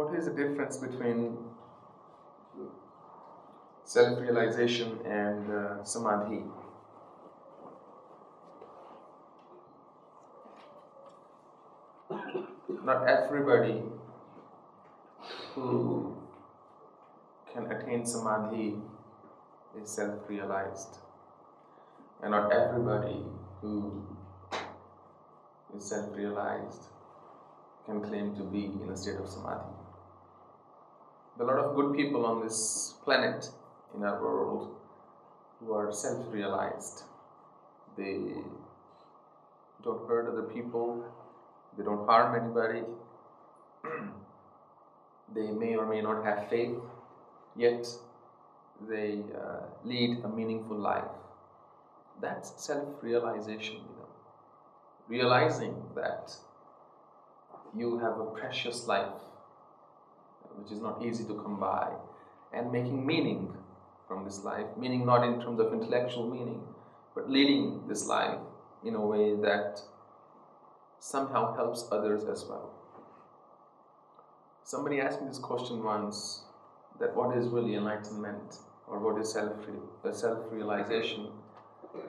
what is the difference between self realization and uh, samadhi? Not everybody who can attain samadhi is self realized, and not everybody who is self realized can claim to be in a state of samadhi. A lot of good people on this planet, in our world, who are self realized. They don't hurt other people, they don't harm anybody, they may or may not have faith, yet they uh, lead a meaningful life. That's self realization, you know. Realizing that you have a precious life which is not easy to come by, and making meaning from this life, meaning not in terms of intellectual meaning, but leading this life in a way that somehow helps others as well. Somebody asked me this question once that what is really enlightenment or what is self realization?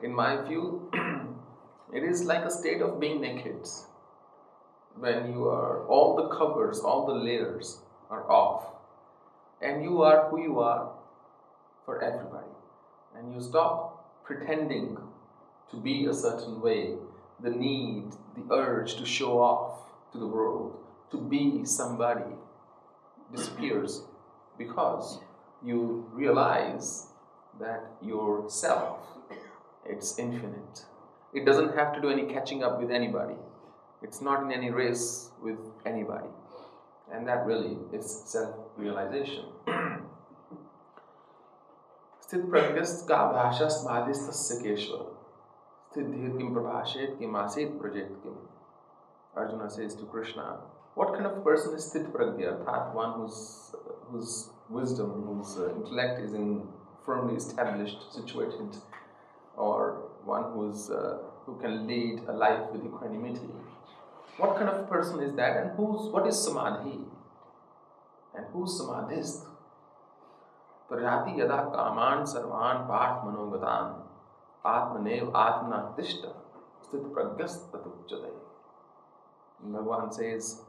In my view, it is like a state of being naked when you are all the covers, all the layers are off, and you are who you are for everybody, and you stop pretending to be a certain way, the need, the urge to show off to the world, to be somebody disappears because you realize that yourself it's infinite. It doesn't have to do any catching up with anybody. It's not in any race with anybody and that really is self-realization स्थित प्रज्ञस्त का भाषस्त माधिस्तस्य केशव स्थित धीर किम प्रभाषेत किम आसीत प्रजेत किम Arjuna says to Krishna, what kind of person is sthit pragya, that one whose, whose wisdom, whose uh, intellect is in firmly established, situated, or one who's, uh, who can lead a life with equanimity? What kind of person is that, and who's, what is samadhi? And who's samadhist? प्रजाति यदा कामान सर्वान पाठ मनोगतान आत्मनेव आत्मना तिष्ठ स्थित प्रज्ञस्त उच्चते Bhagavan says,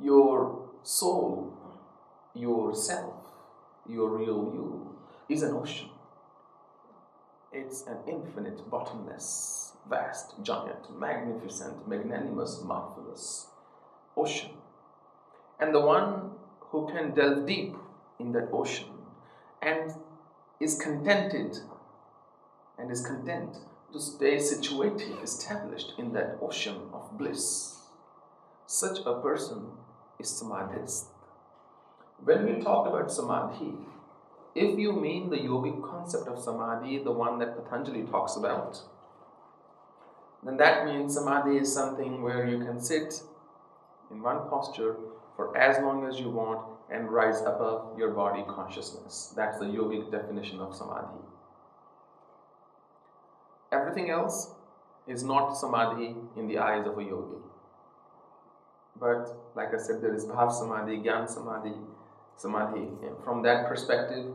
Your soul, yourself, your real you, is an ocean. It's an infinite, bottomless, vast, giant, magnificent, magnanimous, marvelous ocean. And the one who can delve deep in that ocean and is contented and is content to stay situated, established in that ocean of bliss. Such a person is samadhist. When we talk about samadhi, if you mean the yogic concept of samadhi, the one that Patanjali talks about, then that means samadhi is something where you can sit in one posture for as long as you want and rise above your body consciousness. That's the yogic definition of samadhi. Everything else is not samadhi in the eyes of a yogi. But like I said, there is bhav samadhi, gyan samadhi, samadhi. And from that perspective,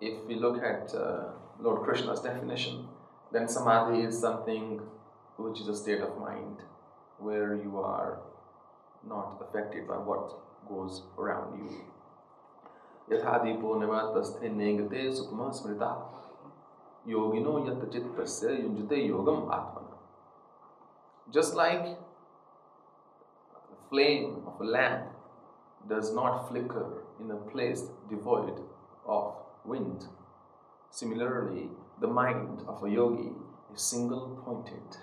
if we look at uh, Lord Krishna's definition, then samadhi is something which is a state of mind where you are not affected by what goes around you. यथा दीपो निवातस्थे नेगते सुकुमा स्मृता योगिनो यत चित्तस्य युञ्जते yogam atmana. Just like the flame of a lamp does not flicker in a place devoid of wind, similarly, the mind of a yogi is single pointed.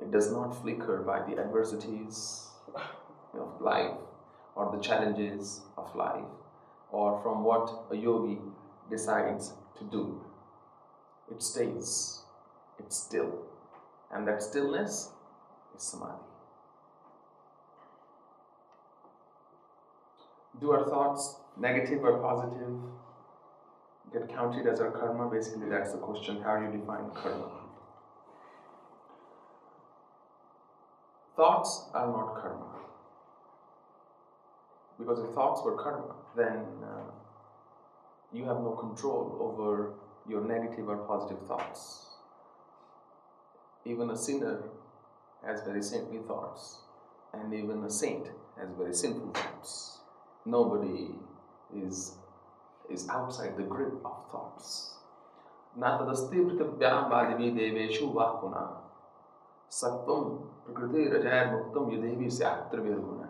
It does not flicker by the adversities of life or the challenges of life or from what a yogi decides to do. It stays, it's still, and that stillness is samadhi. Do our thoughts, negative or positive, get counted as our karma? Basically, that's the question. How do you define karma? Thoughts are not karma. because if thoughts were karma, then uh, you have no control over your negative or positive thoughts. Even a sinner has very saintly thoughts, and even a saint has very sinful thoughts. Nobody is, is outside the grip of thoughts. नातदस्ति पृथिव्याम वादिवी देवेशु वाह पुनः सत्वम प्रकृति रजय मुक्तम युदेवी से आत्रिर्गुण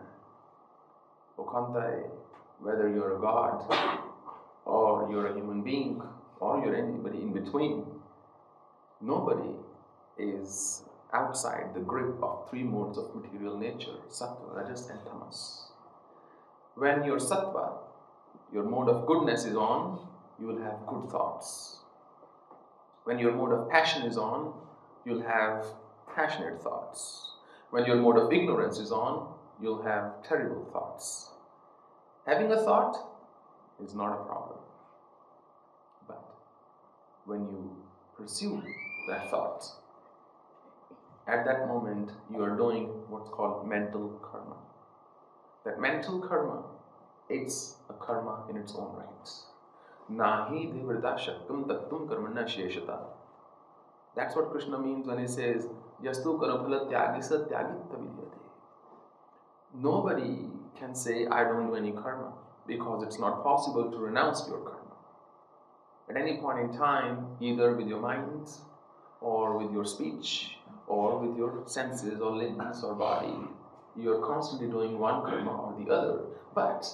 Okantai, whether you're a god or you're a human being or you're anybody in between, nobody is outside the grip of three modes of material nature sattva, rajas, and tamas. When your sattva, your mode of goodness is on, you will have good thoughts. When your mode of passion is on, you'll have passionate thoughts. When your mode of ignorance is on, you'll have terrible thoughts. Having a thought is not a problem. But when you pursue that thought, at that moment you are doing what's called mental karma. That mental karma, it's a karma in its own right. Nahi devrita shaktam tattum karmana sheshata. That's what Krishna means when he says, Yastu karaphala tyagisa tyagita vidyate. Nobody can say, I don't do any karma, because it's not possible to renounce your karma. At any point in time, either with your mind, or with your speech, or with your senses, or limbs, or body, you're constantly doing one karma or the other. But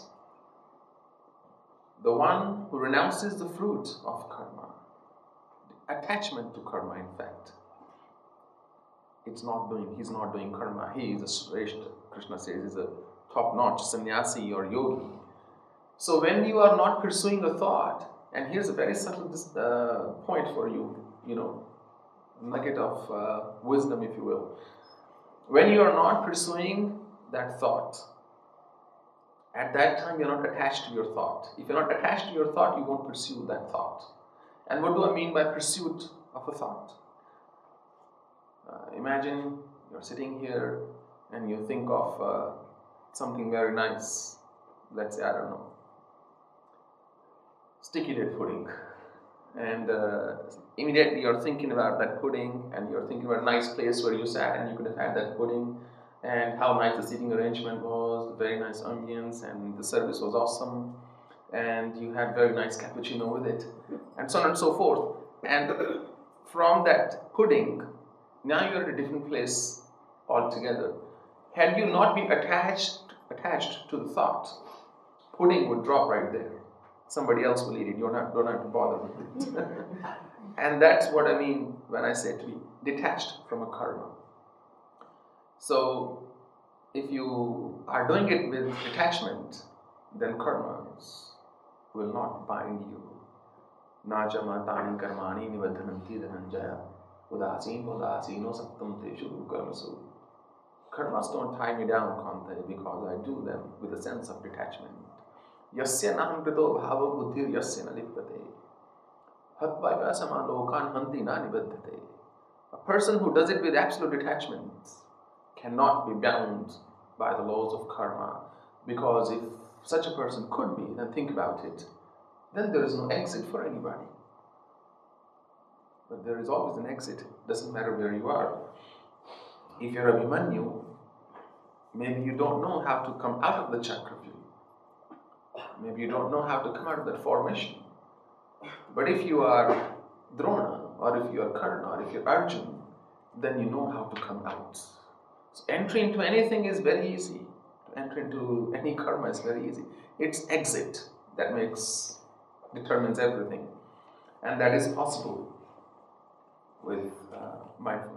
the one who renounces the fruit of karma, attachment to karma, in fact, it's not doing, he's not doing karma. He is a Shrestha. Krishna says is a top-notch sannyasi or yogi. So when you are not pursuing a thought, and here's a very subtle uh, point for you, you know, nugget of uh, wisdom, if you will. When you are not pursuing that thought, at that time you're not attached to your thought. If you're not attached to your thought, you won't pursue that thought. And what do I mean by pursuit of a thought? Uh, imagine you're sitting here and you think of uh, something very nice. Let's say, I don't know, sticky date pudding. And uh, immediately you're thinking about that pudding and you're thinking about a nice place where you sat and you could have had that pudding and how nice the seating arrangement was, the very nice ambience, and the service was awesome, and you had very nice cappuccino with it, and so on and so forth. And from that pudding, now you're at a different place altogether. Had you not been attached attached to the thought, pudding would drop right there. Somebody else will eat it. You don't have, don't have to bother with it. and that's what I mean when I say to be detached from a karma. So, if you are doing it with detachment, then karmas will not bind you. Najama tani karmani nivadhananti dhananjaya udasin udasino saktam teshu karmasu. Karmas don't tie me down, Kante, because I do them with a sense of detachment. Yasya naham krito bhava buddhir yasya nalipate. Hatvaika samalokan hanti na nibaddhate. A person who does it with absolute detachment cannot be bound by the laws of karma because if such a person could be, then think about it, then there is no exit for anybody. But there is always an exit, doesn't matter where you are. If you're a Abhimanyu, maybe you don't know how to come out of the Chakravyuh. Maybe you don't know how to come out of that formation. But if you are Drona, or if you are Karna, or if you're Arjun, then you know how to come out. So entry into anything is very easy. To enter into any karma is very easy. It's exit that makes determines everything, and that is possible with uh, mindfulness.